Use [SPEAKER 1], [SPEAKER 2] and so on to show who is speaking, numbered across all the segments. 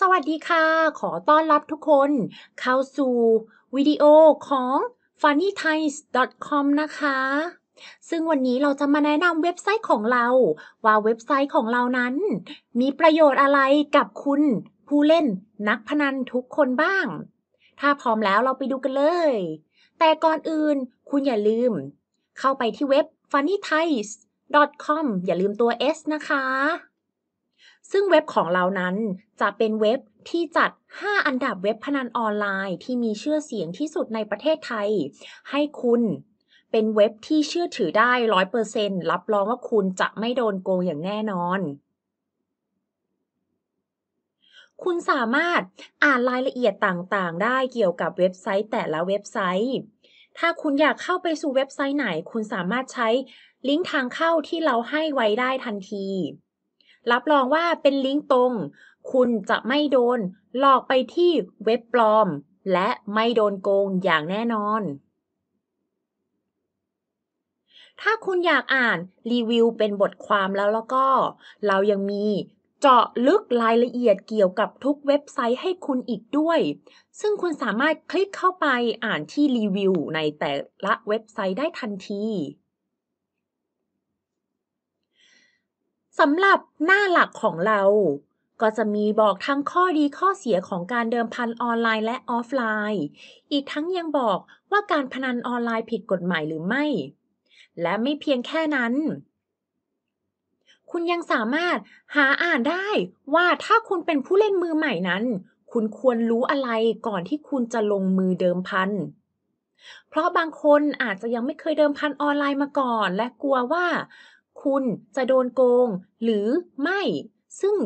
[SPEAKER 1] สวัสดีค่ะ ขอต้อนรับทุกคนเข้าสู่วิดีโอของ funnythais.com นะคะ ซึ่งวันนี้เราจะมาแนะนำเว็บไซต์ของเรา ว่าเว็บไซต์ของเรานั้น มีประโยชน์อะไรกับคุณผู้เล่นนักพนันทุกคนบ้าง ถ้าพร้อมแล้วเราไปดูกันเลย แต่ก่อนอื่นคุณอย่าลืม เข้าไปที่เว็บ funnythais.com อย่าลืมตัว s นะคะ ซึ่งเว็บของเรานั้นจะเป็นเว็บที่จัด 5 อันดับเว็บพนันออนไลน์ที่มีชื่อเสียงที่สุดในประเทศไทย ให้คุณเป็นเว็บที่เชื่อถือได้100%รับรองว่าคุณจะไม่โดนโกงอย่างแน่นอน คุณสามารถอ่านรายละเอียดต่างๆ ได้เกี่ยวกับเว็บไซต์แต่ละเว็บไซต์ ถ้าคุณอยากเข้าไปสู่เว็บไซต์ไหน คุณสามารถใช้ลิงก์ทางเข้าที่เราให้ไว้ได้ทันที รับรองว่าเป็นลิงก์ตรง คุณจะไม่โดน หลอกไปที่เว็บปลอม และไม่โดนโกงอย่างแน่นอน ถ้าคุณอยากอ่านรีวิวเป็นบทความแล้วแล้วก็ เรายังมีเจาะลึกรายละเอียดเกี่ยวกับทุกเว็บไซต์ให้คุณอีกด้วย ซึ่งคุณสามารถคลิกเข้าไปอ่านที่รีวิวในแต่ละเว็บไซต์ได้ทันที สำหรับหน้าหลักของเรา ก็จะมีบอกทั้งข้อดีข้อเสียของการเดิมพันออนไลน์และออฟไลน์ อีกทั้งยังบอกว่าการพนันออนไลน์ผิดกฎหมายหรือไม่ และไม่เพียงแค่นั้น คุณยังสามารถหาอ่านได้ว่าถ้าคุณเป็นผู้เล่นมือใหม่นั้น คุณควรรู้อะไรก่อนที่คุณจะลงมือเดิมพันเพราะบางคนอาจจะยังไม่เคยเดิมพันออนไลน์มาก่อน และกลัวว่า คุณจะโดนโกง หรือไม่ ซึ่ง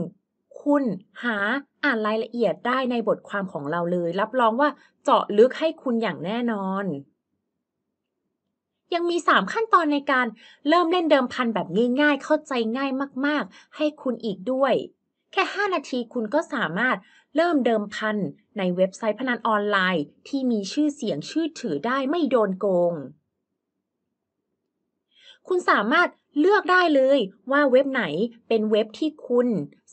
[SPEAKER 1] คุณหาอ่านรายละเอียดได้ในบทความของเราเลย รับรองว่าเจาะลึกให้คุณอย่างแน่นอน ยังมี 3 ขั้นตอนในการเริ่มเล่นเดิมพันแบบง่ายๆ เข้าใจง่ายมากๆ ให้คุณอีกด้วย แค่ 5 นาทีคุณก็สามารถเริ่มเดิมพันในเว็บไซต์พนันออนไลน์ ที่มีชื่อเสียงชื่อถือได้ไม่โดนโกง คุณสามารถเลือกได้เลยว่าเว็บไหนเป็นเว็บที่คุณ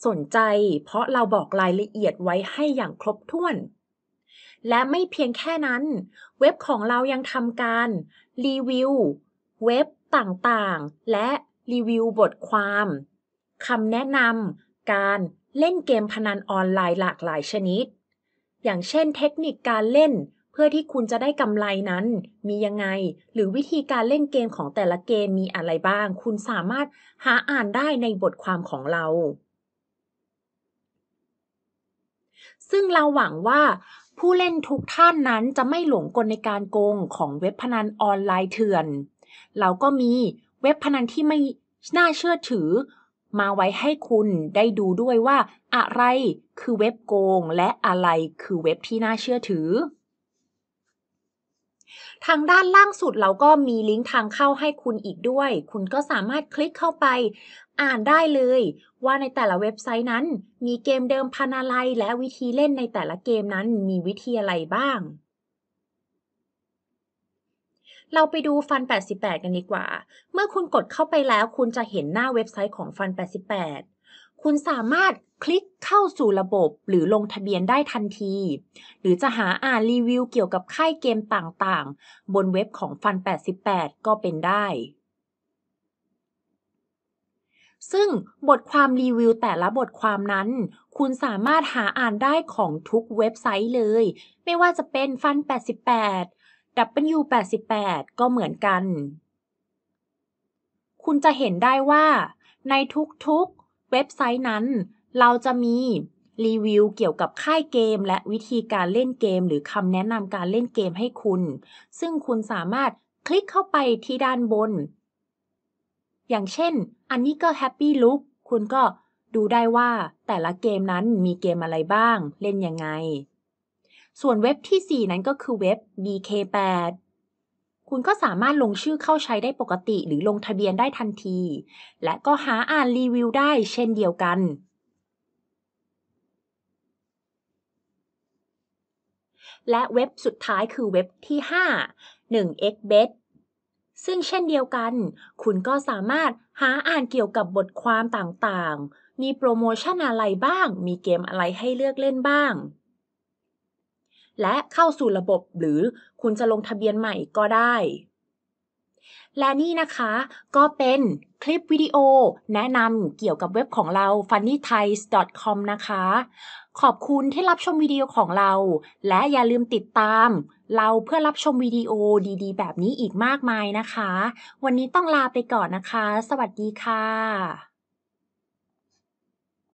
[SPEAKER 1] สนใจ เพราะเราบอกรายละเอียดไว้ให้อย่างครบถ้วน และไม่เพียงแค่นั้น เว็บของเรายังทำการรีวิวเว็บต่างๆ และรีวิวบทความคำแนะนำการเล่นเกมพนันออนไลน์หลากหลายชนิด อย่างเช่นเทคนิคการเล่น เพื่อที่คุณจะได้กำไรนั้นมียังไง หรือวิธีการเล่นเกมของแต่ละเกมมีอะไรบ้าง คุณสามารถหาอ่านได้ในบทความของเรา ซึ่งเราหวังว่าผู้เล่นทุกท่านนั้นจะไม่หลงกลในการโกงของเว็บพนันออนไลน์เถื่อน เราก็มีเว็บพนันที่ไม่น่าเชื่อถือ มาไว้ให้คุณได้ดูด้วยว่าอะไรคือเว็บโกง และอะไรคือเว็บที่น่าเชื่อถือ ทางด้านล่างสุดเราก็มีลิงก์ทางเข้าให้คุณอีกด้วย คุณก็สามารถคลิกเข้าไป อ่านได้เลย ว่าในแต่ละเว็บไซต์นั้น มีเกมเดิมพันอะไรและวิธีเล่นในแต่ละเกมนั้นมีวิธีอะไรบ้าง เราไปดูฟัน 88 กันดีกว่า เมื่อคุณกดเข้าไปแล้ว คุณจะเห็นหน้าเว็บไซต์ของฟัน 88 คุณสามารถคลิกเข้าสู่ระบบหรือลงทะเบียนได้ทันที หรือจะหาอ่านรีวิวเกี่ยวกับค่ายเกมต่างๆ บนเว็บของฟัน 88 ก็เป็นได้ ซึ่งบทความรีวิวแต่ละบทความนั้น คุณสามารถหาอ่านได้ของทุกเว็บไซต์เลย ไม่ว่าจะเป็นฟัน 88 W88 ก็เหมือนกัน คุณจะเห็นได้ว่า ในทุกๆ เว็บไซต์นั้น เราจะมีรีวิวเกี่ยวกับค่ายเกม และวิธีการเล่นเกม หรือคำแนะนำการเล่นเกมให้คุณ ซึ่งคุณสามารถคลิกเข้าไปที่ด้านบน อย่างเช่น อันนี้ก็ Happy Loop คุณก็ดูได้ว่าแต่ละเกมนั้นมีเกมอะไรบ้าง เล่นยังไง ส่วนเว็บที่ 4 นั้นก็คือเว็บ BK8 คุณก็สามารถลงชื่อเข้าใช้ได้ปกติ หรือลงทะเบียนได้ทันที และก็หาอ่านรีวิวได้เช่นเดียวกันและเว็บสุดท้ายคือเว็บที่ 5 1xbet ซึ่งเช่นเดียวกัน คุณก็สามารถหาอ่านเกี่ยวกับบทความต่างมีโปรโมชั่นอะไรบ้าง มีเกมอะไรให้เลือกเล่นบ้าง และเข้าสู่ระบบหรือคุณจะลงทะเบียนใหม่ก็ได้ และนี่นะคะก็เป็นคลิปวิดีโอแนะนำเกี่ยวกับเว็บของเรา funnythais.com นะคะ ขอบคุณที่รับชมวิดีโอของเรา และอย่าลืมติดตาม เราเพื่อรับชมวิดีโอดีๆ แบบนี้อีกมากมายนะคะ วันนี้ต้องลาไปก่อนนะคะ สวัสดีค่ะ